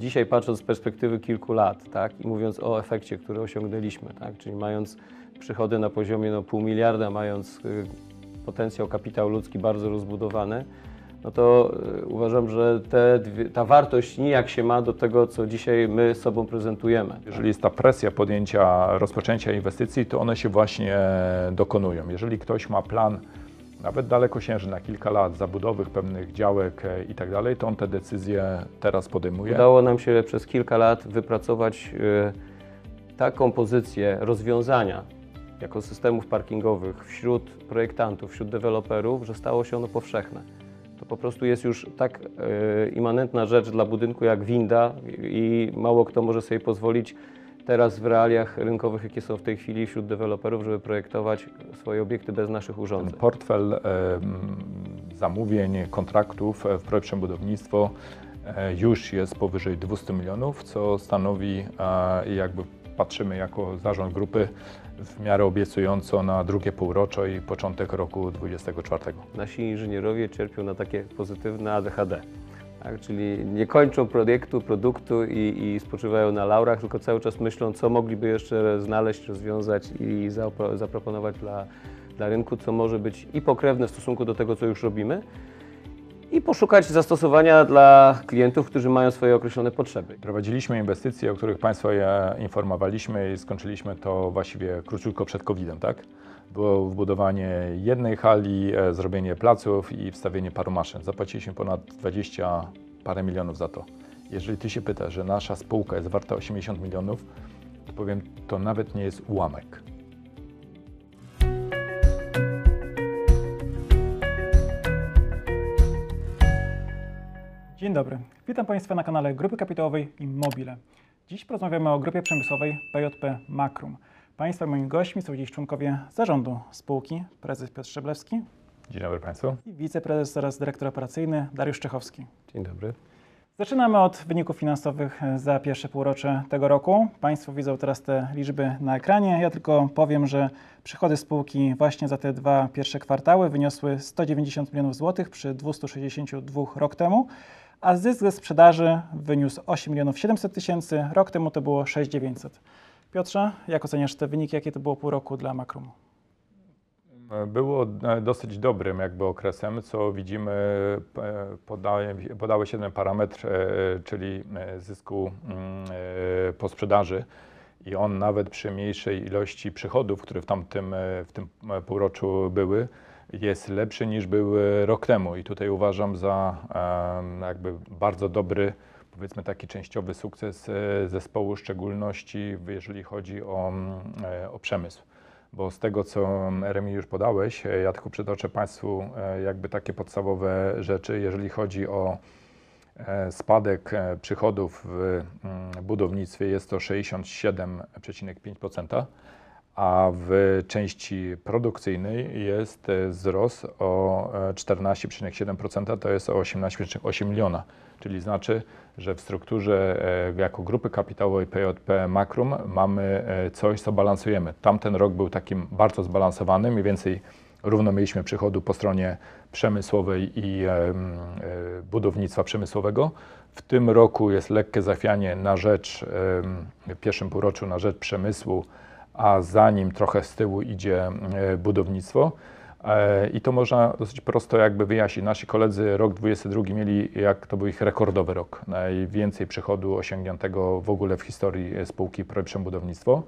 Dzisiaj patrząc z perspektywy kilku lat tak, i mówiąc o efekcie, który osiągnęliśmy, tak, czyli mając przychody na poziomie no, pół miliarda, mając y, potencjał kapitał ludzki bardzo rozbudowany, no to y, uważam, że dwie, ta wartość nijak się ma do tego, co dzisiaj my sobą prezentujemy. Jeżeli jest ta presja podjęcia, rozpoczęcia inwestycji, to one się właśnie dokonują. Jeżeli ktoś ma plan nawet dalekosiężny na kilka lat zabudowych pewnych działek e, i tak dalej, to on te decyzje teraz podejmuje. Udało nam się przez kilka lat wypracować y, taką pozycję rozwiązania ekosystemów parkingowych wśród projektantów, wśród deweloperów, że stało się ono powszechne. To po prostu jest już tak y, immanentna rzecz dla budynku jak winda i mało kto może sobie pozwolić teraz w realiach rynkowych, jakie są w tej chwili wśród deweloperów, żeby projektować swoje obiekty bez naszych Ten urządzeń. portfel e, m, zamówień, kontraktów e, w projekcie budownictwo e, już jest powyżej 200 milionów, co stanowi, e, jakby patrzymy jako zarząd grupy, w miarę obiecująco na drugie półroczo i początek roku 2024. Nasi inżynierowie cierpią na takie pozytywne ADHD. Tak? Czyli nie kończą projektu, produktu i, i spoczywają na laurach, tylko cały czas myślą, co mogliby jeszcze znaleźć, rozwiązać i zapro- zaproponować dla, dla rynku, co może być i pokrewne w stosunku do tego, co już robimy, i poszukać zastosowania dla klientów, którzy mają swoje określone potrzeby. Prowadziliśmy inwestycje, o których Państwa ja informowaliśmy i skończyliśmy to właściwie króciutko przed COVID-em, tak? Było wbudowanie jednej hali, e, zrobienie placów i wstawienie paru maszyn. Zapłaciliśmy ponad 20 parę milionów za to. Jeżeli Ty się pytasz, że nasza spółka jest warta 80 milionów, to powiem, to nawet nie jest ułamek. Dzień dobry. Witam Państwa na kanale Grupy Kapitałowej Immobile. Dziś porozmawiamy o grupie przemysłowej PJP Makrum. Państwa moimi gośćmi są dziś członkowie zarządu spółki, prezes Piotr Szczeblewski Dzień dobry Państwu. i wiceprezes oraz dyrektor operacyjny Dariusz Czechowski. Dzień dobry. Zaczynamy od wyników finansowych za pierwsze półrocze tego roku. Państwo widzą teraz te liczby na ekranie. Ja tylko powiem, że przychody spółki właśnie za te dwa pierwsze kwartały wyniosły 190 milionów złotych przy 262 rok temu, a zysk ze sprzedaży wyniósł 8 milionów 700 tysięcy. Rok temu to było 6900. Piotrze, jak oceniasz te wyniki? Jakie to było pół roku dla Makrumu? Było e, dosyć dobrym jakby okresem, co widzimy, e, podaje, podały się ten parametr, e, czyli zysku mm, po sprzedaży i on nawet przy mniejszej ilości przychodów, które w tamtym w tym półroczu były, jest lepszy niż był rok temu i tutaj uważam za jakby bardzo dobry powiedzmy taki częściowy sukces e, zespołu, w szczególności jeżeli chodzi o, mm, e, o przemysł. Bo z tego, co Remi już podałeś, e, ja tylko przytoczę Państwu jakby takie podstawowe rzeczy, jeżeli chodzi o spadek przychodów w mm, budownictwie jest to 67,5%, a w części produkcyjnej jest e, wzrost o e, 14,7%, to jest o 18,8 miliona, czyli znaczy, że w strukturze e, jako grupy kapitałowej PJP Makrum mamy e, coś, co balansujemy. Tamten rok był takim bardzo zbalansowanym, mniej więcej równo mieliśmy przychodu po stronie przemysłowej i e, e, budownictwa przemysłowego. W tym roku jest lekkie zachwianie na rzecz, w pierwszym półroczu na rzecz przemysłu, a za nim trochę z tyłu idzie e, budownictwo. E, I to można dosyć prosto jakby wyjaśnić. Nasi koledzy rok 22 mieli, jak to był ich rekordowy rok. Najwięcej przychodu osiągniętego w ogóle w historii e, spółki Projekt Budownictwo.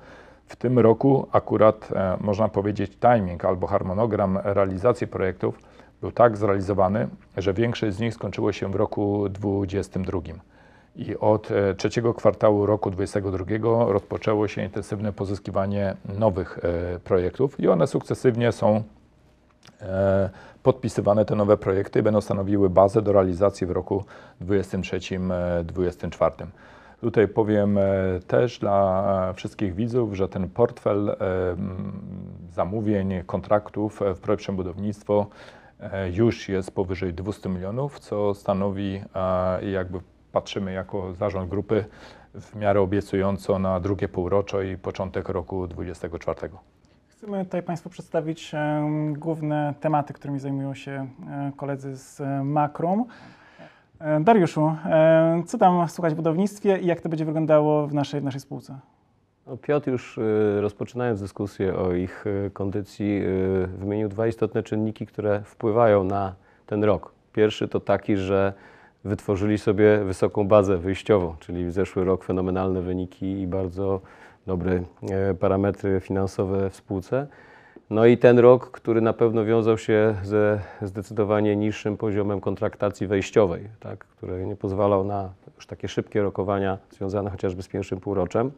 W tym roku akurat e, można powiedzieć timing albo harmonogram realizacji projektów był tak zrealizowany, że większość z nich skończyło się w roku 2022. I od e, trzeciego kwartału roku 2022 rozpoczęło się intensywne pozyskiwanie nowych e, projektów i one sukcesywnie są e, podpisywane te nowe projekty będą stanowiły bazę do realizacji w roku 2023-2024. Tutaj powiem też dla wszystkich widzów, że ten portfel zamówień, kontraktów w projekcie budownictwo już jest powyżej 200 milionów, co stanowi, jakby patrzymy jako zarząd grupy, w miarę obiecująco na drugie półroczo i początek roku 2024. Chcemy tutaj Państwu przedstawić główne tematy, którymi zajmują się e, koledzy z e, Makrum. E, Dariuszu, e, co tam słychać w budownictwie i jak to będzie wyglądało w naszej, w naszej spółce? No, Piotr już y, rozpoczynając dyskusję o ich kondycji wymienił dwa istotne czynniki, które wpływają na ten rok. Pierwszy to taki, że wytworzyli sobie wysoką bazę wyjściową, czyli zeszły rok fenomenalne wyniki i bardzo dobre e, parametry finansowe w spółce. No i ten rok, który na pewno wiązał się ze zdecydowanie niższym poziomem kontraktacji wejściowej, tak, który nie pozwalał na już takie szybkie rokowania związane chociażby z pierwszym półroczem.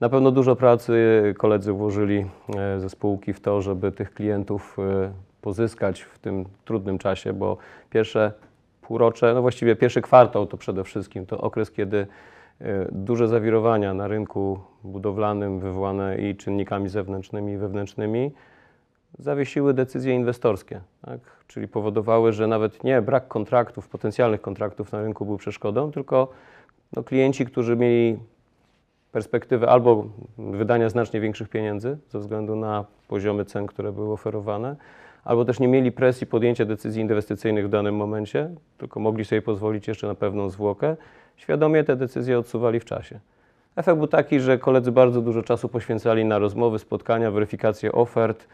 Na pewno dużo pracy koledzy włożyli e, ze spółki w to, żeby tych klientów e, pozyskać w tym trudnym czasie, bo pierwsze półrocze, no właściwie pierwszy kwartał to przede wszystkim to okres, kiedy e, duże zawirowania na rynku budowlanym wywołane i czynnikami zewnętrznymi i wewnętrznymi zawiesiły decyzje inwestorskie, tak? czyli powodowały, że nawet nie brak kontraktów, potencjalnych kontraktów na rynku był przeszkodą, tylko no, klienci, którzy mieli perspektywę albo wydania znacznie większych pieniędzy ze względu na poziomy cen, które były oferowane, albo też nie mieli presji podjęcia decyzji inwestycyjnych w danym momencie, tylko mogli sobie pozwolić jeszcze na pewną zwłokę, świadomie te decyzje odsuwali w czasie. Efekt był taki, że koledzy bardzo dużo czasu poświęcali na rozmowy, spotkania, weryfikację ofert,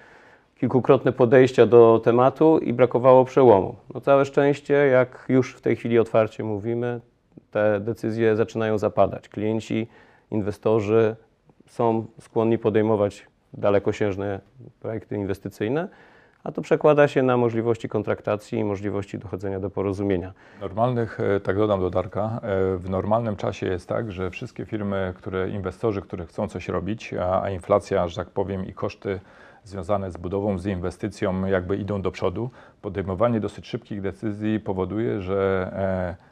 kilkukrotne podejścia do tematu i brakowało przełomu. No całe szczęście, jak już w tej chwili otwarcie mówimy, te decyzje zaczynają zapadać. Klienci, inwestorzy są skłonni podejmować dalekosiężne projekty inwestycyjne, a to przekłada się na możliwości kontraktacji i możliwości dochodzenia do porozumienia. Normalnych, e, tak dodam do Darka, e, w normalnym czasie jest tak, że wszystkie firmy, które inwestorzy, które chcą coś robić, a, a inflacja, że tak powiem, i koszty związane z budową, z inwestycją jakby idą do przodu, podejmowanie dosyć szybkich decyzji powoduje, że e,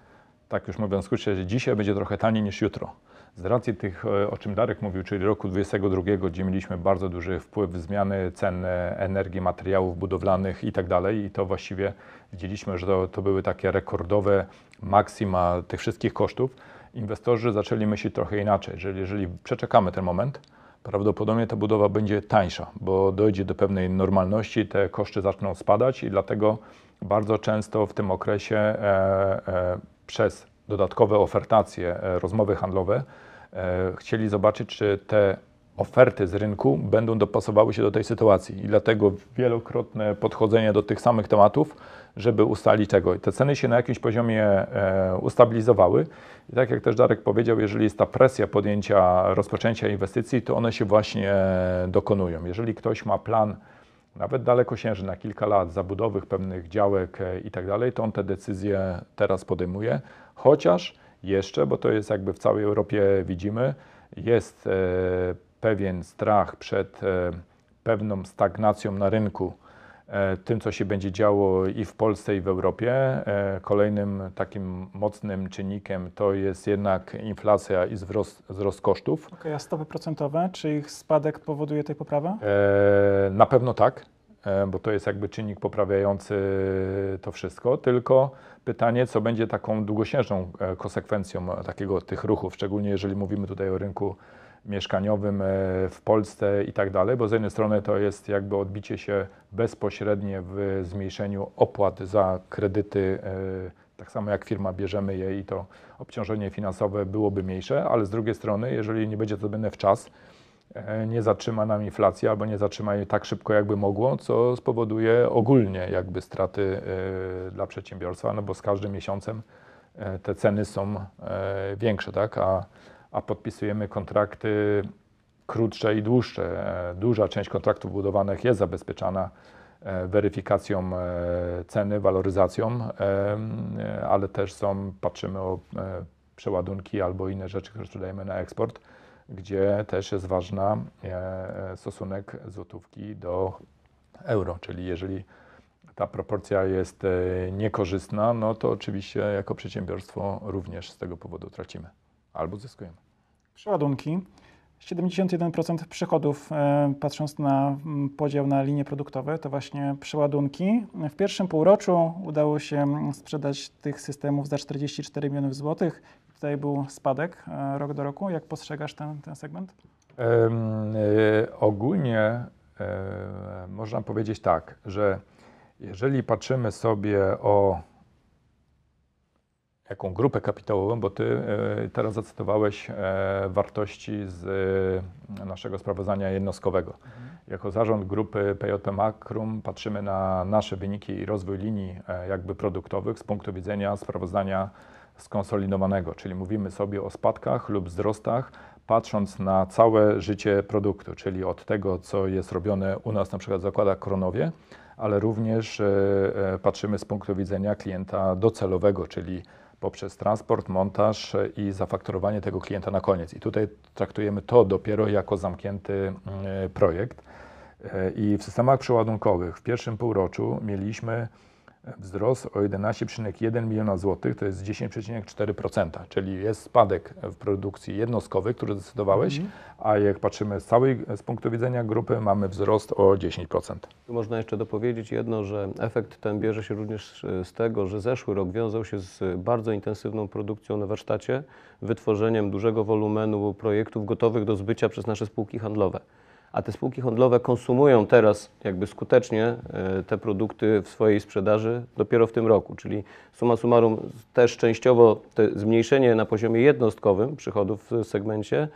tak już mówiąc w skrócie, że dzisiaj będzie trochę taniej niż jutro. Z racji tych, e, o czym Darek mówił, czyli roku 2022, gdzie mieliśmy bardzo duży wpływ zmiany cen energii, materiałów budowlanych i tak dalej, i to właściwie widzieliśmy, że to, to były takie rekordowe maksima tych wszystkich kosztów, inwestorzy zaczęli myśleć trochę inaczej, że jeżeli przeczekamy ten moment, prawdopodobnie ta budowa będzie tańsza, bo dojdzie do pewnej normalności, te koszty zaczną spadać i dlatego bardzo często w tym okresie e, e, przez dodatkowe ofertacje, e, rozmowy handlowe, e, chcieli zobaczyć, czy te oferty z rynku będą dopasowały się do tej sytuacji. I dlatego wielokrotne podchodzenie do tych samych tematów, żeby ustalić tego. I te ceny się na jakimś poziomie e, ustabilizowały. I tak jak też Darek powiedział, jeżeli jest ta presja podjęcia, rozpoczęcia inwestycji, to one się właśnie dokonują. Jeżeli ktoś ma plan, nawet dalekosiężny, na kilka lat, zabudowych pewnych działek i tak dalej, to on te decyzje teraz podejmuje. Chociaż jeszcze, bo to jest jakby w całej Europie widzimy, jest e, pewien strach przed e, pewną stagnacją na rynku, e, tym co się będzie działo i w Polsce, i w Europie. Kolejnym takim mocnym czynnikiem to jest jednak inflacja i wzrost, wzrost kosztów. Okej, a stopy procentowe, czy ich spadek powoduje tej poprawę? Na pewno tak, bo to jest jakby czynnik poprawiający to wszystko, tylko pytanie, co będzie taką długosiężną e, konsekwencją e, takiego tych ruchów, szczególnie jeżeli mówimy tutaj o rynku mieszkaniowym e, w Polsce i tak dalej, bo z jednej strony to jest jakby odbicie się bezpośrednie w zmniejszeniu opłat za kredyty, tak samo jak firma bierzemy je i to obciążenie finansowe byłoby mniejsze, ale z drugiej strony, jeżeli nie będzie to zrobione w czas, nie zatrzyma nam inflacji albo nie zatrzyma jej tak szybko, jakby mogło, co spowoduje ogólnie jakby straty e, dla przedsiębiorstwa, no bo z każdym miesiącem e, te ceny są e, większe, tak? A, a podpisujemy kontrakty krótsze i dłuższe. E, Duża część kontraktów budowanych jest zabezpieczana e, weryfikacją e, ceny, waloryzacją, e, ale też są, patrzymy o e, przeładunki albo inne rzeczy, które sprzedajemy na eksport, gdzie też jest ważna e, stosunek złotówki do euro, czyli jeżeli ta proporcja jest e, niekorzystna, no to oczywiście jako przedsiębiorstwo również z tego powodu tracimy albo zyskujemy. Przeładunki. 71% przychodów, e, patrząc na mm, podział na linie produktowe, to właśnie przeładunki. W pierwszym półroczu udało się mm, sprzedać tych systemów za 44 milionów złotych. Tutaj był spadek e, rok do roku. Jak postrzegasz ten, ten segment? E, ogólnie e, można powiedzieć tak, że jeżeli patrzymy sobie o jaką grupę kapitałową, bo ty teraz zacytowałeś wartości z naszego sprawozdania jednostkowego. Jako zarząd grupy PJP Makrum patrzymy na nasze wyniki i rozwój linii jakby produktowych z punktu widzenia sprawozdania skonsolidowanego, czyli mówimy sobie o spadkach lub wzrostach, patrząc na całe życie produktu, czyli od tego, co jest robione u nas na przykład w zakładach Kronowie, ale również e, e, patrzymy z punktu widzenia klienta docelowego, czyli poprzez transport, montaż e, i zafaktorowanie tego klienta na koniec. I tutaj traktujemy to dopiero jako zamknięty e, projekt. I w systemach przeładunkowych w pierwszym półroczu mieliśmy wzrost o 11,1 miliona złotych, to jest 10,4%, czyli jest spadek w produkcji jednostkowej, który zdecydowałeś, a jak patrzymy z całej z punktu widzenia grupy, mamy wzrost o 10%. Tu można jeszcze dopowiedzieć jedno, że efekt ten bierze się również e, z tego, że zeszły rok wiązał się z bardzo intensywną produkcją na warsztacie, wytworzeniem dużego wolumenu projektów gotowych do zbycia przez nasze spółki handlowe. A te spółki handlowe konsumują teraz jakby skutecznie e, te produkty w swojej sprzedaży dopiero w tym roku, czyli summa summarum też częściowo te zmniejszenie na poziomie jednostkowym przychodów w segmencie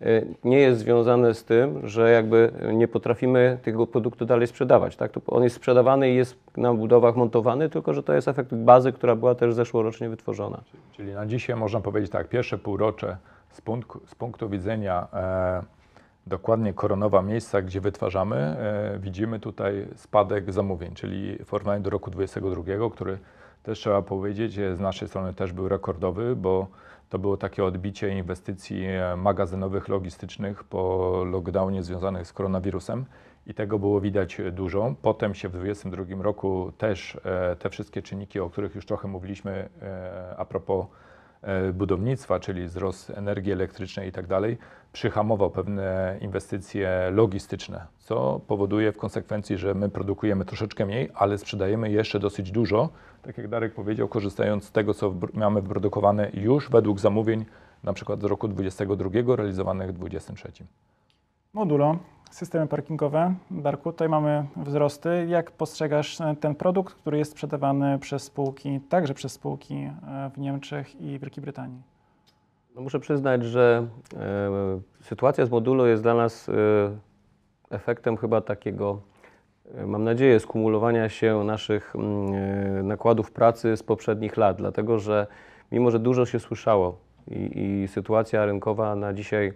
e, nie jest związane z tym, że jakby nie potrafimy tego produktu dalej sprzedawać. Tak? To on jest sprzedawany i jest na budowach montowany, tylko że to jest efekt bazy, która była też zeszłorocznie wytworzona. Czyli na dzisiaj można powiedzieć tak, pierwsze półrocze z punktu, z punktu widzenia e, dokładnie koronowa miejsca, gdzie wytwarzamy, e, widzimy tutaj spadek zamówień, czyli w porównaniu do roku 2022, który też trzeba powiedzieć, z naszej strony też był rekordowy, bo to było takie odbicie inwestycji e, magazynowych, logistycznych po lockdownie związanych z koronawirusem i tego było widać dużo. Potem się w 2022 roku też e, te wszystkie czynniki, o których już trochę mówiliśmy a propos budownictwa, czyli wzrost energii elektrycznej i tak dalej, przyhamował pewne inwestycje logistyczne, co powoduje w konsekwencji, że my produkujemy troszeczkę mniej, ale sprzedajemy jeszcze dosyć dużo, tak jak Darek powiedział, korzystając z tego, co mamy wyprodukowane już według zamówień na przykład z roku 2022 realizowanych w 2023. Modulo, systemy parkingowe. Darku, tutaj mamy wzrosty. Jak postrzegasz e, ten produkt, który jest sprzedawany przez spółki, także przez spółki e, w Niemczech i Wielkiej Brytanii? No muszę przyznać, że e, sytuacja z modulo jest dla nas efektem chyba takiego, mam nadzieję, skumulowania się naszych mm, nakładów pracy z poprzednich lat, dlatego że mimo, że dużo się słyszało i, i sytuacja rynkowa na dzisiaj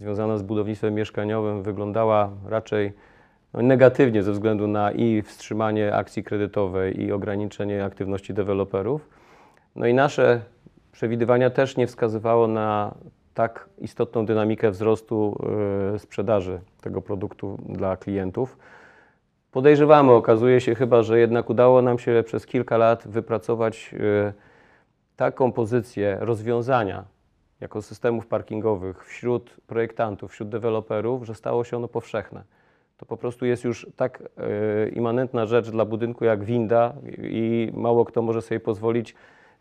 związana z budownictwem mieszkaniowym wyglądała raczej no, negatywnie ze względu na i wstrzymanie akcji kredytowej i ograniczenie aktywności deweloperów. No i nasze przewidywania też nie wskazywało na tak istotną dynamikę wzrostu y, sprzedaży tego produktu dla klientów. Podejrzewamy, okazuje się chyba, że jednak udało nam się przez kilka lat wypracować y, taką pozycję rozwiązania jako systemów parkingowych wśród projektantów, wśród deweloperów, że stało się ono powszechne. To po prostu jest już tak y, immanentna rzecz dla budynku jak winda i mało kto może sobie pozwolić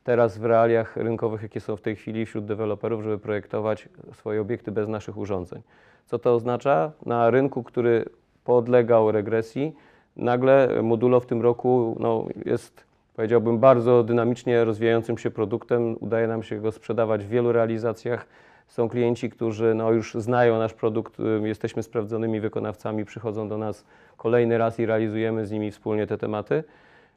teraz w realiach rynkowych, jakie są w tej chwili wśród deweloperów, żeby projektować swoje obiekty bez naszych urządzeń. Co to oznacza? Na rynku, który podlegał regresji, nagle Modulo w tym roku no, jest, powiedziałbym, bardzo dynamicznie rozwijającym się produktem. Udaje nam się go sprzedawać w wielu realizacjach. Są klienci, którzy no, już znają nasz produkt, y, jesteśmy sprawdzonymi wykonawcami, przychodzą do nas kolejny raz i realizujemy z nimi wspólnie te tematy.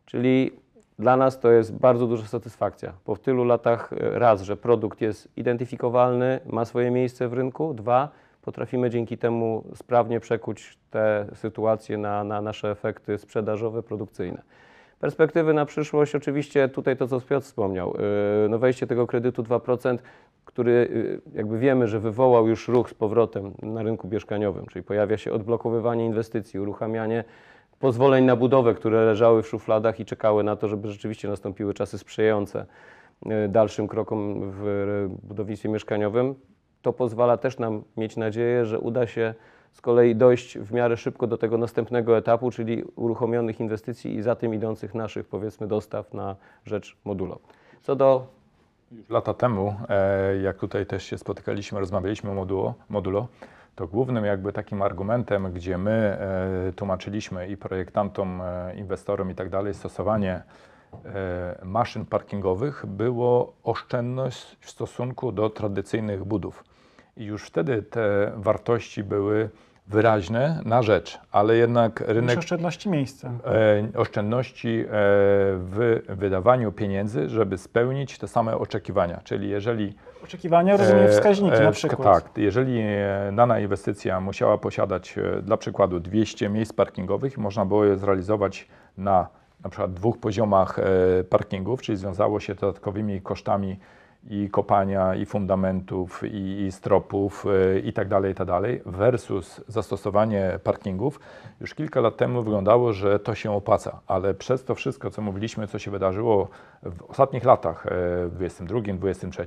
Czyli dla nas to jest bardzo duża satysfakcja. Po tylu latach e, raz, że produkt jest identyfikowalny, ma swoje miejsce w rynku, dwa, potrafimy dzięki temu sprawnie przekuć te sytuacje na, na nasze efekty sprzedażowe, produkcyjne. Perspektywy na przyszłość, oczywiście tutaj to, co Piotr wspomniał, yy, no wejście tego kredytu 2%, który yy, jakby wiemy, że wywołał już ruch z powrotem na rynku mieszkaniowym, czyli pojawia się odblokowywanie inwestycji, uruchamianie pozwoleń na budowę, które leżały w szufladach i czekały na to, żeby rzeczywiście nastąpiły czasy sprzyjające e, dalszym krokom w budownictwie mieszkaniowym. To pozwala też nam mieć nadzieję, że uda się z kolei dojść w miarę szybko do tego następnego etapu, czyli uruchomionych inwestycji i za tym idących naszych, powiedzmy, dostaw na rzecz modulo. Co do lata temu, e, jak tutaj też się spotykaliśmy, rozmawialiśmy o modulo, modulo to głównym jakby takim argumentem, gdzie my e, tłumaczyliśmy i projektantom, e, inwestorom i tak dalej stosowanie maszyn parkingowych było oszczędność w stosunku do tradycyjnych budów. I już wtedy te wartości były wyraźne na rzecz, ale jednak Rynek... rynek oszczędności miejsca. e, oszczędności e, w wydawaniu pieniędzy, żeby spełnić te same oczekiwania. Czyli jeżeli Oczekiwania, rozumiem, E, wskaźniki e, na przykład. Tak, jeżeli e, dana inwestycja musiała posiadać e, dla przykładu 200 miejsc parkingowych, można było je zrealizować na na przykład dwóch poziomach parkingów, czyli związało się dodatkowymi kosztami i kopania, i fundamentów, i, i stropów, e, i tak dalej, i tak dalej, versus zastosowanie parkingów, już kilka lat temu wyglądało, że to się opłaca, ale przez to wszystko, co mówiliśmy, co się wydarzyło w ostatnich latach, e, w 22, 23,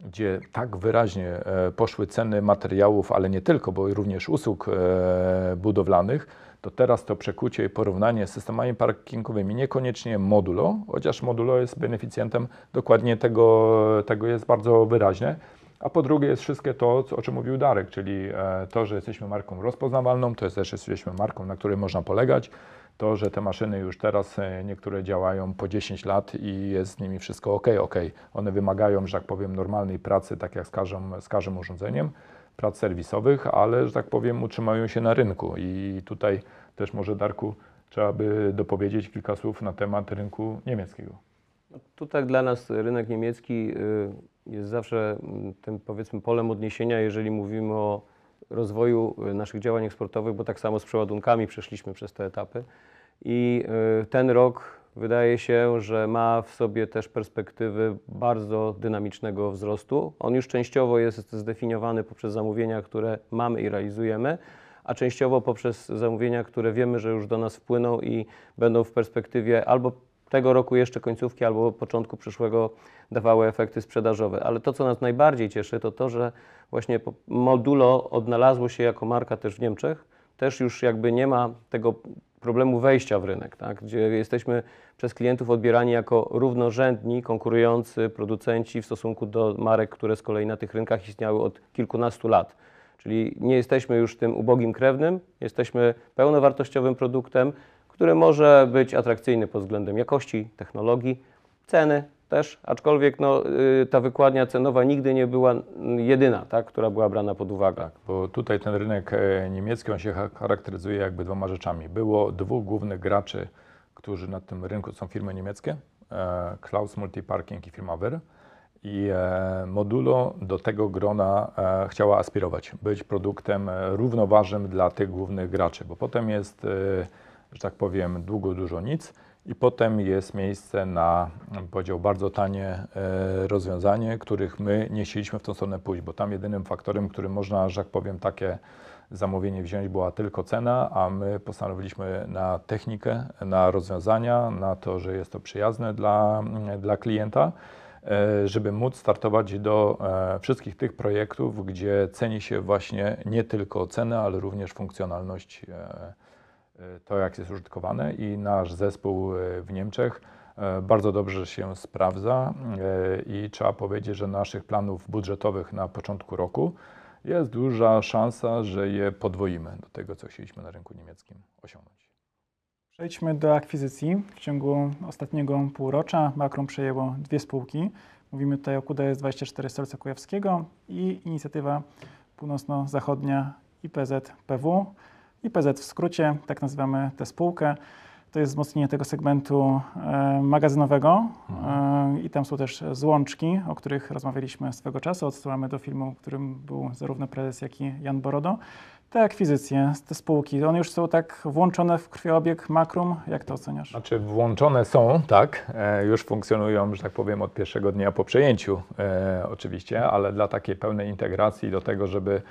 gdzie tak wyraźnie e, poszły ceny materiałów, ale nie tylko, bo również usług e, budowlanych, to teraz to przekucie i porównanie z systemami parkingowymi, niekoniecznie modulo, chociaż modulo jest beneficjentem dokładnie tego, tego jest bardzo wyraźne. A po drugie jest wszystkie to, o czym mówił Darek, czyli e, to, że jesteśmy marką rozpoznawalną, to jest też jesteśmy marką, na której można polegać. To, że te maszyny już teraz e, niektóre działają po 10 lat i jest z nimi wszystko ok, ok. One wymagają, że tak powiem, normalnej pracy, tak jak z każdym, z każdym urządzeniem, prac serwisowych, ale, że tak powiem, utrzymają się na rynku. I tutaj też może, Darku, trzeba by dopowiedzieć kilka słów na temat rynku niemieckiego. Tutaj dla nas rynek niemiecki y, jest zawsze mm, tym powiedzmy polem odniesienia, jeżeli mówimy o rozwoju y, naszych działań eksportowych, bo tak samo z przeładunkami przeszliśmy przez te etapy. I y, ten rok wydaje się, że ma w sobie też perspektywy bardzo dynamicznego wzrostu. On już częściowo jest zdefiniowany poprzez zamówienia, które mamy i realizujemy, a częściowo poprzez zamówienia, które wiemy, że już do nas wpłyną i będą w perspektywie albo tego roku jeszcze końcówki albo początku przyszłego dawały efekty sprzedażowe. Ale to, co nas najbardziej cieszy, to to, że właśnie Modulo odnalazło się jako marka też w Niemczech. Też już jakby nie ma tego problemu wejścia w rynek, tak? gdzie jesteśmy przez klientów odbierani jako równorzędni, konkurujący producenci w stosunku do marek, które z kolei na tych rynkach istniały od kilkunastu lat. Czyli nie jesteśmy już tym ubogim krewnym, jesteśmy pełnowartościowym produktem, który może być atrakcyjny pod względem jakości, technologii, ceny też, aczkolwiek no, y, ta wykładnia cenowa nigdy nie była jedyna, tak, która była brana pod uwagę. Tak, bo tutaj ten rynek e, niemiecki, on się cha- charakteryzuje jakby dwoma rzeczami. Było dwóch głównych graczy, którzy na tym rynku są firmy niemieckie, e, Klaus Multiparking i firma Ver. I e, Modulo do tego grona chciała aspirować, być produktem równoważnym dla tych głównych graczy, bo potem jest, że tak powiem, długo, dużo nic i potem jest miejsce na, powiedział, bardzo tanie e, rozwiązanie, których my nie chcieliśmy w tą stronę pójść, bo tam jedynym faktorem, który można, że tak powiem, takie zamówienie wziąć była tylko cena, a my postanowiliśmy na technikę, na rozwiązania, na to, że jest to przyjazne dla, dla klienta, e, żeby móc startować do e, wszystkich tych projektów, gdzie ceni się właśnie nie tylko cenę, ale również funkcjonalność, to jak jest użytkowane i nasz zespół e, w Niemczech e, bardzo dobrze się sprawdza e, i trzeba powiedzieć, że naszych planów budżetowych na początku roku jest duża szansa, że je podwoimy do tego, co chcieliśmy na rynku niemieckim osiągnąć. Przejdźmy do akwizycji. W ciągu ostatniego półrocza Makrum przejęło dwie spółki. Mówimy tutaj o QDS 24 Serca Kujawskiego i inicjatywa północno-zachodnia IPZ PW. IPZ w skrócie, tak nazywamy tę spółkę. To jest wzmocnienie tego segmentu e, magazynowego e, i tam są też złączki, o których rozmawialiśmy swego czasu. Odsyłamy do filmu, w którym był zarówno prezes, jak i Jan Borodo. Te akwizycje, te spółki, one już są tak włączone w krwiobieg Makrum. Jak to oceniasz? Znaczy włączone są, tak, e, już funkcjonują, że tak powiem, od pierwszego dnia po przejęciu oczywiście, ale dla takiej pełnej integracji, do tego, żeby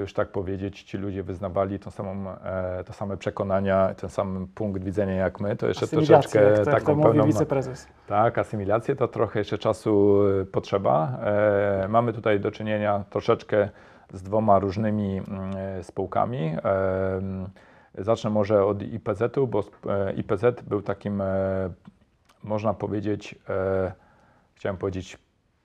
już tak powiedzieć, ci ludzie wyznawali tą samą, e, te same przekonania, ten sam punkt widzenia jak my, to jeszcze troszeczkę jak to, jak to taką mówi pełną... wiceprezes. Tak, asymilację to trochę jeszcze czasu e, potrzeba. E, mamy tutaj do czynienia troszeczkę z dwoma różnymi mm, e, spółkami. E, zacznę może od IPZ-u, bo e, IPZ był takim, e, można powiedzieć, e, chciałem powiedzieć,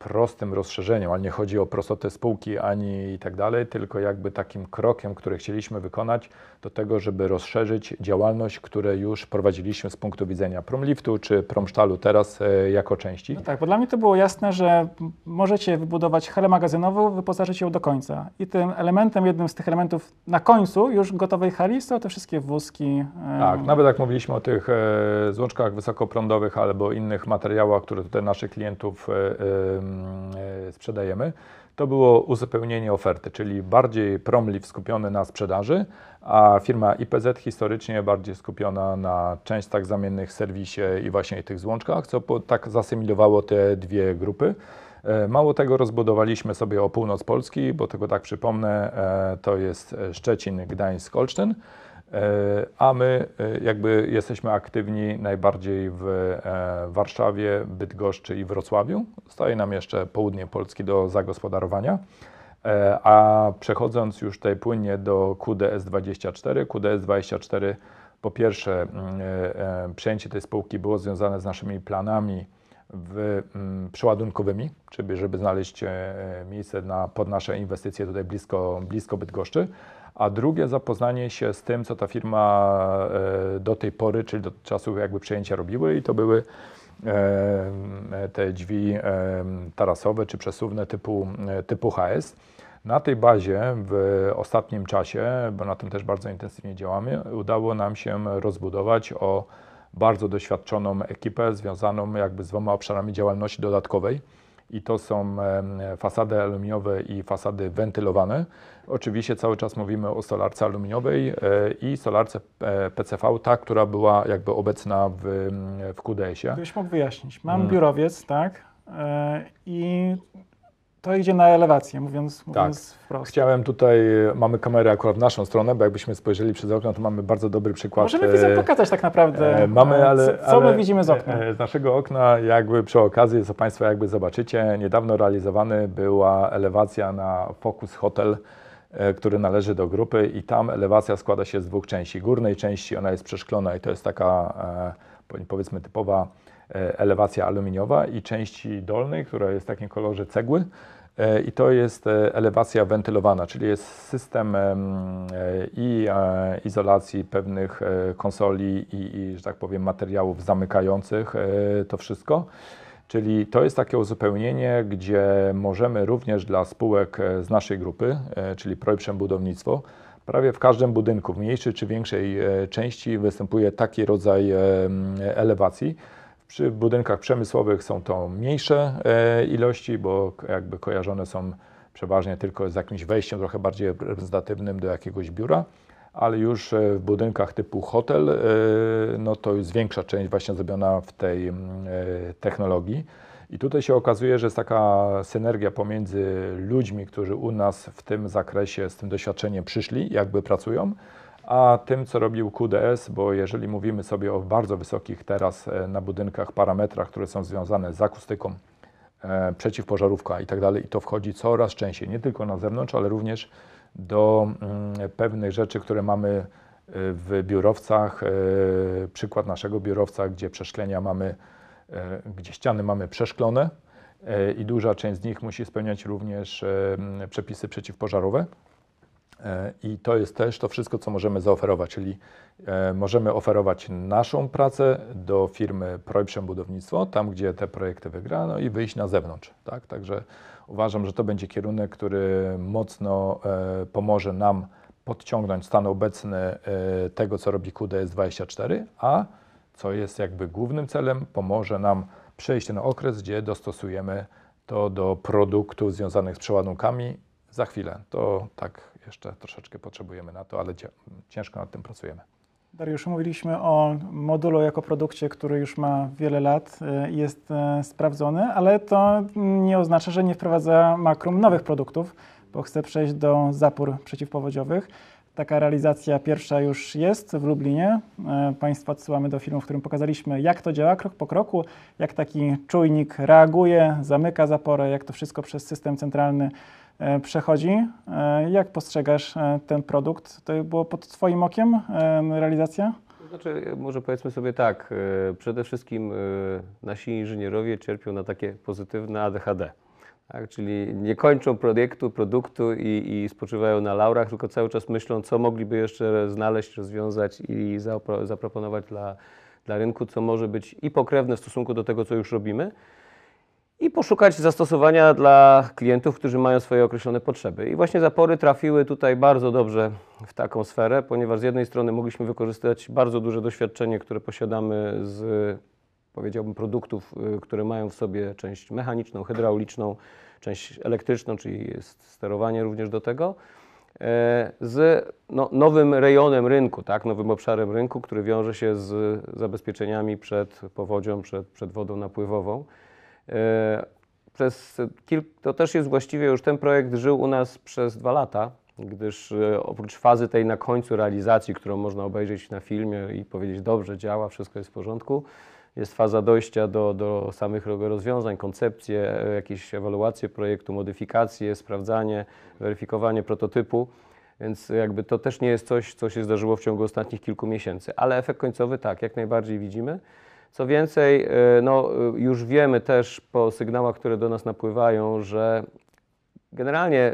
prostym rozszerzeniem, ale nie chodzi o prostotę spółki ani i tak dalej, tylko jakby takim krokiem, który chcieliśmy wykonać do tego, żeby rozszerzyć działalność, które już prowadziliśmy z punktu widzenia Promliftu czy Promsztalu teraz e, jako części. No tak, bo dla mnie to było jasne, że możecie wybudować halę magazynową, wyposażyć ją do końca. I tym elementem, jednym z tych elementów na końcu już gotowej hali są te wszystkie wózki. e, Tak, nawet jak mówiliśmy o tych e, złączkach wysokoprądowych albo innych materiałach, które tutaj naszych klientów sprzedajemy, to było uzupełnienie oferty, czyli bardziej Promliv skupiony na sprzedaży, a firma IPZ historycznie bardziej skupiona na częściach zamiennych, serwisie i właśnie tych złączkach, co po, tak zasymilowało te dwie grupy. E, Mało tego, rozbudowaliśmy sobie o północ Polski, bo tego tak przypomnę, e, to jest e, Szczecin, Gdańsk, Olsztyn. E, A my e, jakby jesteśmy aktywni najbardziej w e, Warszawie, Bydgoszczy i Wrocławiu. Zostaje nam jeszcze południe Polski do zagospodarowania. A przechodząc już tutaj płynnie do QDS24, QDS24 po pierwsze mm, przejęcie tej spółki było związane z naszymi planami w, mm, przeładunkowymi, czyli żeby znaleźć miejsce na, pod nasze inwestycje tutaj blisko, blisko Bydgoszczy, a drugie zapoznanie się z tym, co ta firma e, do tej pory, czyli do czasu jakby przejęcia robiły i to były e, te drzwi e, tarasowe czy przesuwne typu, typu HS. Na tej bazie w ostatnim czasie, bo na tym też bardzo intensywnie działamy, udało nam się rozbudować o bardzo doświadczoną ekipę związaną jakby z dwoma obszarami działalności dodatkowej. I to są fasady aluminiowe i fasady wentylowane. Oczywiście cały czas mówimy o solarce aluminiowej e, i solarce e, PCV, ta, która była jakby obecna w, w QDS-ie. Gdybyś mógł wyjaśnić. Mam Mm. biurowiec, tak? E, I to idzie na elewację, mówiąc, mówiąc wprost. Chciałem tutaj, mamy kamerę akurat w naszą stronę, bo jakbyśmy spojrzeli przez okno, to mamy bardzo dobry przykład. Możemy e, widzom pokazać tak naprawdę, E, Mamy, e, ale, co, co my ale, widzimy z okna. e, e, Z naszego okna, jakby przy okazji, co Państwo jakby zobaczycie, niedawno realizowany była elewacja na Focus Hotel, e, który należy do grupy i tam elewacja składa się z dwóch części. Górnej części ona jest przeszklona i to jest taka e, po- powiedzmy typowa e, elewacja aluminiowa i części dolnej, która jest w takim kolorze cegły. E, I to jest e, elewacja wentylowana, czyli jest system em, e, i e, izolacji pewnych e, konsoli i, i, że tak powiem, materiałów zamykających e, to wszystko. Czyli to jest takie uzupełnienie, gdzie możemy również dla spółek e, z naszej grupy, e, czyli Projprzem Budownictwo, prawie w każdym budynku, w mniejszej czy większej e, części występuje taki rodzaj e, elewacji. Przy budynkach przemysłowych są to mniejsze e, ilości, bo jakby kojarzone są przeważnie tylko z jakimś wejściem trochę bardziej reprezentatywnym do jakiegoś biura, ale już e, w budynkach typu hotel, e, no to jest większa część właśnie zrobiona w tej technologii. I tutaj się okazuje, że jest taka synergia pomiędzy ludźmi, którzy u nas w tym zakresie z tym doświadczeniem przyszli, jakby pracują, a tym, co robił QDS, bo jeżeli mówimy sobie o bardzo wysokich teraz e, na budynkach parametrach, które są związane z akustyką, e, przeciwpożarówka i tak dalej, i to wchodzi coraz częściej, nie tylko na zewnątrz, ale również do mm, pewnych rzeczy, które mamy e, w biurowcach. Przykład naszego biurowca, gdzie przeszklenia mamy, gdzie ściany mamy przeszklone i duża część z nich musi spełniać również przepisy przeciwpożarowe. E, I to jest też to wszystko, co możemy zaoferować, czyli e, możemy oferować naszą pracę do firmy Projprzem Budownictwo, tam gdzie te projekty wygra, no i wyjść na zewnątrz. Tak? Także uważam, że to będzie kierunek, który mocno e, pomoże nam podciągnąć stan obecny tego, co robi QDS24, a co jest jakby głównym celem, pomoże nam przejść ten okres, gdzie dostosujemy to do produktów związanych z przeładunkami za chwilę. To tak jeszcze troszeczkę potrzebujemy na to, ale ciężko nad tym pracujemy. Dariuszu, mówiliśmy o modulu jako produkcie, który już ma wiele lat i jest e, sprawdzony, ale to nie oznacza, że nie wprowadza Makrum nowych produktów, bo chce przejść do zapór przeciwpowodziowych. Taka realizacja pierwsza już jest w Lublinie. E, Państwa odsyłamy do filmu, w którym pokazaliśmy, jak to działa krok po kroku, jak taki czujnik reaguje, zamyka zaporę, jak to wszystko przez system centralny przechodzi. E, Jak postrzegasz e, ten produkt? To było pod Twoim okiem e, realizacja? Znaczy, może powiedzmy sobie tak, e, przede wszystkim e, nasi inżynierowie cierpią na takie pozytywne ADHD. Tak, czyli nie kończą projektu, produktu i, i spoczywają na laurach, tylko cały czas myślą, co mogliby jeszcze znaleźć, rozwiązać i zapro, zaproponować dla, dla rynku, co może być i pokrewne w stosunku do tego, co już robimy, i poszukać zastosowania dla klientów, którzy mają swoje określone potrzeby. I właśnie zapory trafiły tutaj bardzo dobrze w taką sferę, ponieważ z jednej strony mogliśmy wykorzystać bardzo duże doświadczenie, które posiadamy z powiedziałbym produktów, y, które mają w sobie część mechaniczną, hydrauliczną, część elektryczną, czyli jest sterowanie również do tego, e, z no, nowym rejonem rynku, tak, nowym obszarem rynku, który wiąże się z zabezpieczeniami przed powodzią, przed, przed wodą napływową. E, przez kilk, to też jest właściwie już ten projekt żył u nas przez dwa lata, gdyż e, oprócz fazy tej na końcu realizacji, którą można obejrzeć na filmie i powiedzieć dobrze działa, wszystko jest w porządku, jest faza dojścia do, do samych rozwiązań, koncepcje, e, jakieś ewaluacje projektu, modyfikacje, sprawdzanie, weryfikowanie prototypu. Więc jakby to też nie jest coś, co się zdarzyło w ciągu ostatnich kilku miesięcy, ale efekt końcowy tak, jak najbardziej widzimy. Co więcej, e, no, e, już wiemy też po sygnałach, które do nas napływają, że generalnie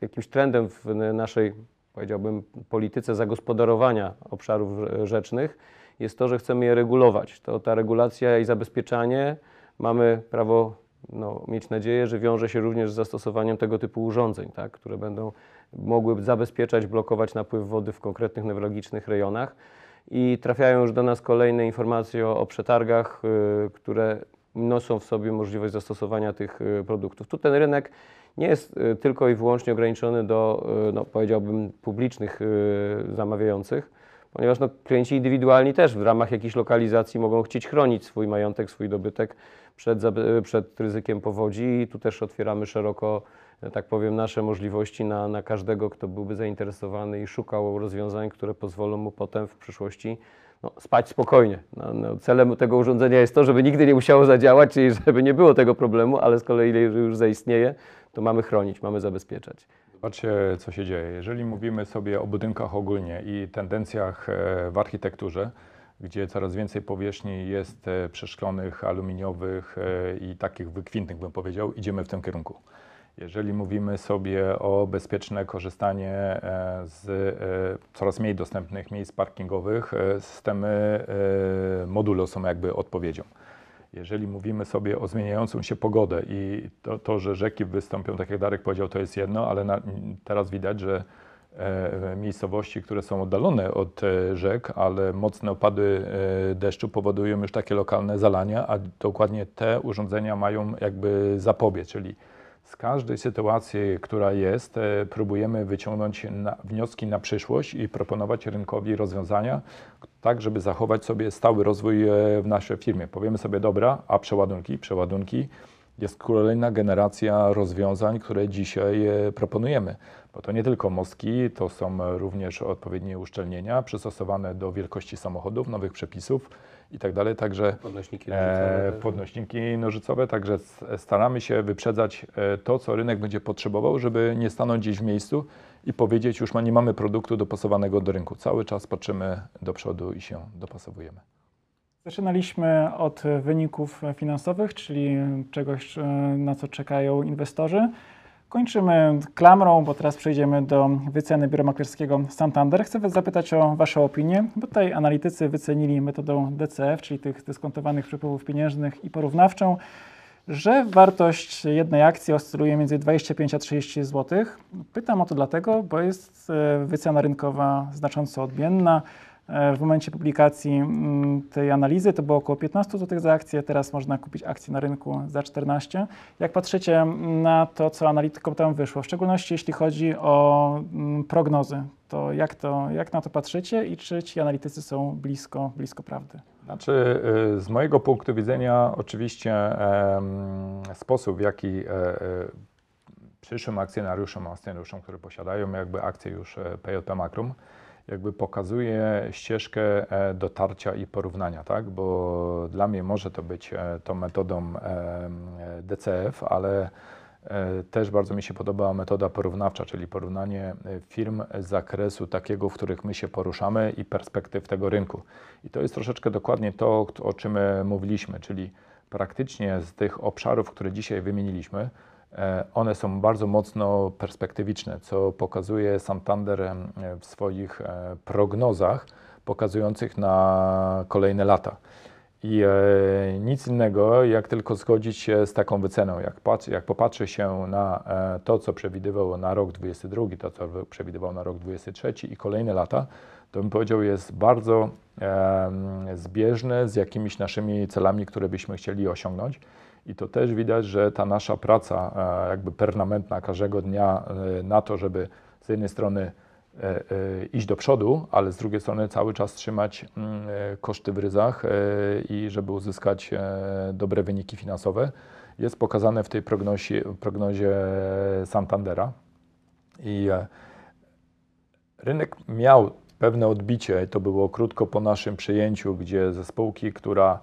jakimś trendem w naszej, powiedziałbym, polityce zagospodarowania obszarów rzecznych jest to, że chcemy je regulować. To ta regulacja i zabezpieczanie mamy prawo no, mieć nadzieję, że wiąże się również z zastosowaniem tego typu urządzeń, tak, które będą mogły zabezpieczać, blokować napływ wody w konkretnych newralgicznych rejonach. I trafiają już do nas kolejne informacje o, o przetargach, y, które noszą w sobie możliwość zastosowania tych y, produktów. Tu ten rynek nie jest y, tylko i wyłącznie ograniczony do, no, powiedziałbym, publicznych zamawiających, ponieważ no, klienci indywidualni też w ramach jakiejś lokalizacji mogą chcieć chronić swój majątek, swój dobytek przed, przed ryzykiem powodzi i tu też otwieramy szeroko, tak powiem, nasze możliwości na, na każdego, kto byłby zainteresowany i szukał rozwiązań, które pozwolą mu potem w przyszłości no, spać spokojnie. No, no, celem tego urządzenia jest to, żeby nigdy nie musiało zadziałać, czyli żeby nie było tego problemu, ale z kolei, jeżeli już zaistnieje, to mamy chronić, mamy zabezpieczać. Zobaczcie, co się dzieje. Jeżeli mówimy sobie o budynkach ogólnie i tendencjach e, w architekturze, gdzie coraz więcej powierzchni jest e, przeszklonych, aluminiowych e, i takich wykwintnych, bym powiedział, idziemy w tym kierunku. Jeżeli mówimy sobie o bezpieczne korzystanie z coraz mniej dostępnych miejsc parkingowych, systemy modulo są jakby odpowiedzią. Jeżeli mówimy sobie o zmieniającą się pogodę i to, to że rzeki wystąpią, tak jak Darek powiedział, to jest jedno, ale na, teraz widać, że e, miejscowości, które są oddalone od e, rzek, ale mocne opady e, deszczu powodują już takie lokalne zalania, a dokładnie te urządzenia mają jakby zapobiec, czyli z każdej sytuacji, która jest, e, próbujemy wyciągnąć na, wnioski na przyszłość i proponować rynkowi rozwiązania, tak żeby zachować sobie stały rozwój e, w naszej firmie. Powiemy sobie, dobra, a przeładunki, przeładunki, jest kolejna generacja rozwiązań, które dzisiaj e, proponujemy. Bo to nie tylko mostki, to są również odpowiednie uszczelnienia przystosowane do wielkości samochodów, nowych przepisów i tak dalej. Także podnośniki nożycowe, e, podnośniki nożycowe, także staramy się wyprzedzać e, to, co rynek będzie potrzebował, żeby nie stanąć gdzieś w miejscu i powiedzieć, już ma, nie mamy produktu dopasowanego do rynku. Cały czas patrzymy do przodu i się dopasowujemy. Zaczynaliśmy od wyników finansowych, czyli czegoś, e, na co czekają inwestorzy. Kończymy klamrą, bo teraz przejdziemy do wyceny biura maklerskiego Santander. Chcę zapytać o Waszą opinię, bo tutaj analitycy wycenili metodą DCF, czyli tych dyskontowanych przepływów pieniężnych i porównawczą, że wartość jednej akcji oscyluje między 25 a 30 zł. Pytam o to dlatego, bo jest e, wycena rynkowa znacząco odmienna. E, w momencie publikacji mm, tej analizy to było około 15 zł za akcję, teraz można kupić akcję na rynku za 14. Jak patrzycie na to, co analitykom tam wyszło, w szczególności jeśli chodzi o mm, prognozy, to jak, to jak na to patrzycie i czy ci analitycy są blisko, blisko prawdy? Znaczy, y, z mojego punktu widzenia, oczywiście sposób, w jaki e, e, przyszłym akcjonariuszom, akcjonariuszom, którzy posiadają jakby akcje już PJP Makrum, jakby pokazuje ścieżkę e, dotarcia i porównania, tak? Bo dla mnie może to być e, tą metodą e, DCF, ale też bardzo mi się podobała metoda porównawcza, czyli porównanie firm z zakresu takiego, w których my się poruszamy i perspektyw tego rynku. I to jest troszeczkę dokładnie to, o czym mówiliśmy, czyli praktycznie z tych obszarów, które dzisiaj wymieniliśmy, one są bardzo mocno perspektywiczne, co pokazuje Santander w swoich e, prognozach pokazujących na kolejne lata. I e, nic innego, jak tylko zgodzić się z taką wyceną. Jak, patrz, jak popatrzy się na e, to, co przewidywał na rok 22, to, co przewidywał na rok 23 i kolejne lata, to bym powiedział, jest bardzo zbieżne z jakimiś naszymi celami, które byśmy chcieli osiągnąć. I to też widać, że ta nasza praca, e, jakby permanentna każdego dnia e, na to, żeby z jednej strony e, iść do przodu, ale z drugiej strony cały czas trzymać mm, koszty w ryzach i żeby uzyskać dobre wyniki finansowe, jest pokazane w tej prognozie, prognozie Santandera. I rynek miał pewne odbicie, to było krótko po naszym przyjęciu, gdzie ze spółki, która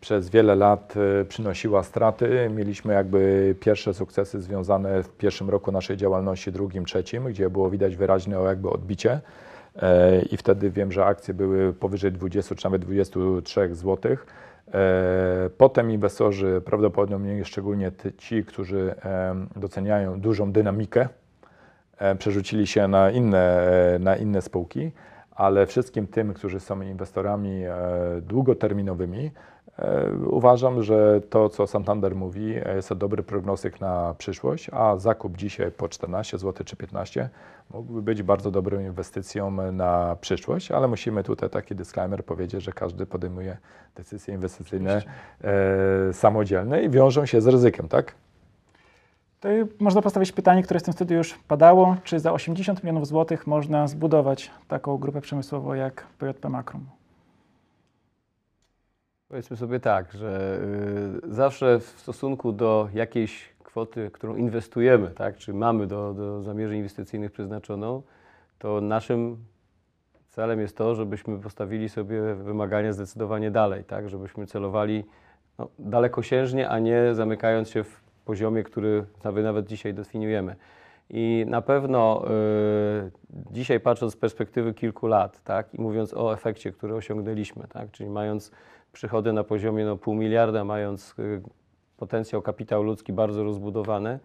przez wiele lat e, przynosiła straty, mieliśmy jakby pierwsze sukcesy związane w pierwszym roku naszej działalności, drugim, trzecim, gdzie było widać wyraźne jakby odbicie. E, I wtedy wiem, że akcje były powyżej 20 czy nawet 23 zł. Potem inwestorzy, prawdopodobnie szczególnie ci, którzy doceniają dużą dynamikę, e, przerzucili się na inne, e, na inne spółki, ale wszystkim tym, którzy są inwestorami e, długoterminowymi, e, uważam, że to, co Santander mówi, e, jest to dobry prognostyk na przyszłość, a zakup dzisiaj po 14 zł czy 15 mógłby być bardzo dobrą inwestycją na przyszłość, ale musimy tutaj taki disclaimer powiedzieć, że każdy podejmuje decyzje inwestycyjne e, samodzielne i wiążą się z ryzykiem, tak? Tutaj można postawić pytanie, które w tym studiu już padało. Czy za 80 milionów złotych można zbudować taką grupę przemysłową jak PJP Makrum? Powiedzmy sobie tak, że y, zawsze w stosunku do jakiejś kwoty, którą inwestujemy, tak, czy mamy do, do zamierzeń inwestycyjnych przeznaczoną, to naszym celem jest to, żebyśmy postawili sobie wymagania zdecydowanie dalej, tak, żebyśmy celowali no, dalekosiężnie, a nie zamykając się w poziomie, który nawet, nawet dzisiaj definiujemy. I na pewno y, dzisiaj patrząc z perspektywy kilku lat, tak, i mówiąc o efekcie, który osiągnęliśmy, tak, czyli mając przychody na poziomie no, pół miliarda, mając y, potencjał kapitał ludzki bardzo rozbudowany,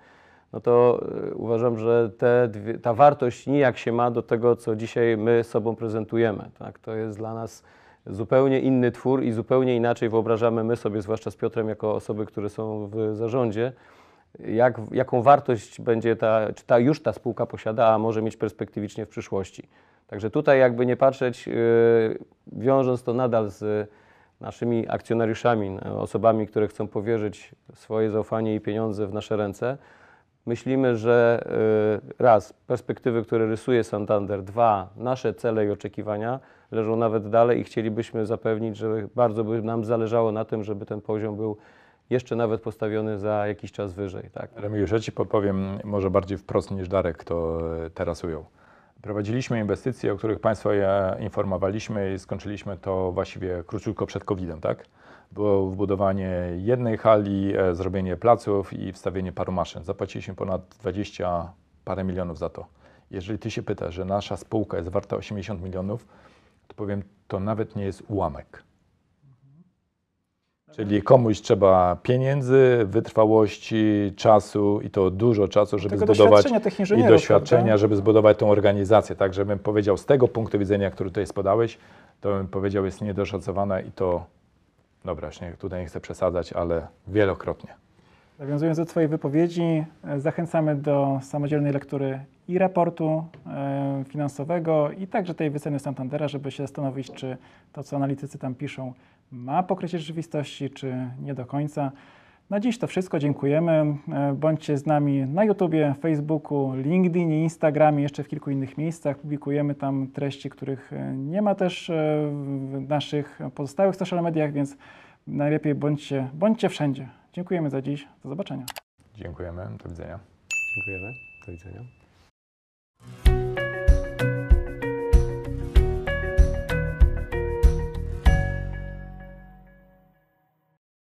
no to y, uważam, że te ta wartość nijak się ma do tego, co dzisiaj my sobą prezentujemy. Tak? To jest dla nas zupełnie inny twór i zupełnie inaczej wyobrażamy my sobie, zwłaszcza z Piotrem, jako osoby, które są w zarządzie, jak, jaką wartość będzie ta, czy ta, już ta spółka posiada, a może mieć perspektywicznie w przyszłości. Także tutaj jakby nie patrzeć, yy, wiążąc to nadal z naszymi akcjonariuszami, no, osobami, które chcą powierzyć swoje zaufanie i pieniądze w nasze ręce, myślimy, że yy, raz, perspektywy, które rysuje Santander, dwa, nasze cele i oczekiwania leżą nawet dalej i chcielibyśmy zapewnić, że bardzo by nam zależało na tym, żeby ten poziom był jeszcze nawet postawiony za jakiś czas wyżej. Tak? Remigiusz, ja Ci powiem może bardziej wprost niż Darek to e, teraz ujął. Prowadziliśmy inwestycje, o których Państwa ja informowaliśmy i skończyliśmy to właściwie króciutko przed COVID-em, tak? Było wbudowanie jednej hali, e, zrobienie placów i wstawienie paru maszyn. Zapłaciliśmy ponad 20 parę milionów za to. Jeżeli Ty się pytasz, że nasza spółka jest warta 80 milionów, to powiem, to nawet nie jest ułamek. Czyli komuś trzeba pieniędzy, wytrwałości, czasu i to dużo czasu, żeby Tego zbudować i doświadczenia, prawda? żeby zbudować tą organizację. Tak, żebym powiedział z tego punktu widzenia, który tutaj spodałeś, to bym powiedział jest niedoszacowana i to, dobra, już nie, tutaj nie chcę przesadzać, ale wielokrotnie. Nawiązując do Twojej wypowiedzi, e, zachęcamy do samodzielnej lektury i raportu e, finansowego, i także tej wyceny Santandera, żeby się zastanowić, czy to, co analitycy tam piszą, ma pokrycie rzeczywistości, czy nie do końca. Na dziś to wszystko. Dziękujemy. E, Bądźcie z nami na YouTubie, Facebooku, LinkedInie, Instagramie, jeszcze w kilku innych miejscach. Publikujemy tam treści, których nie ma też w naszych pozostałych social mediach, więc najlepiej bądźcie, bądźcie wszędzie. Dziękujemy za dziś. Do zobaczenia. Dziękujemy, do widzenia. Dziękujemy. Do widzenia.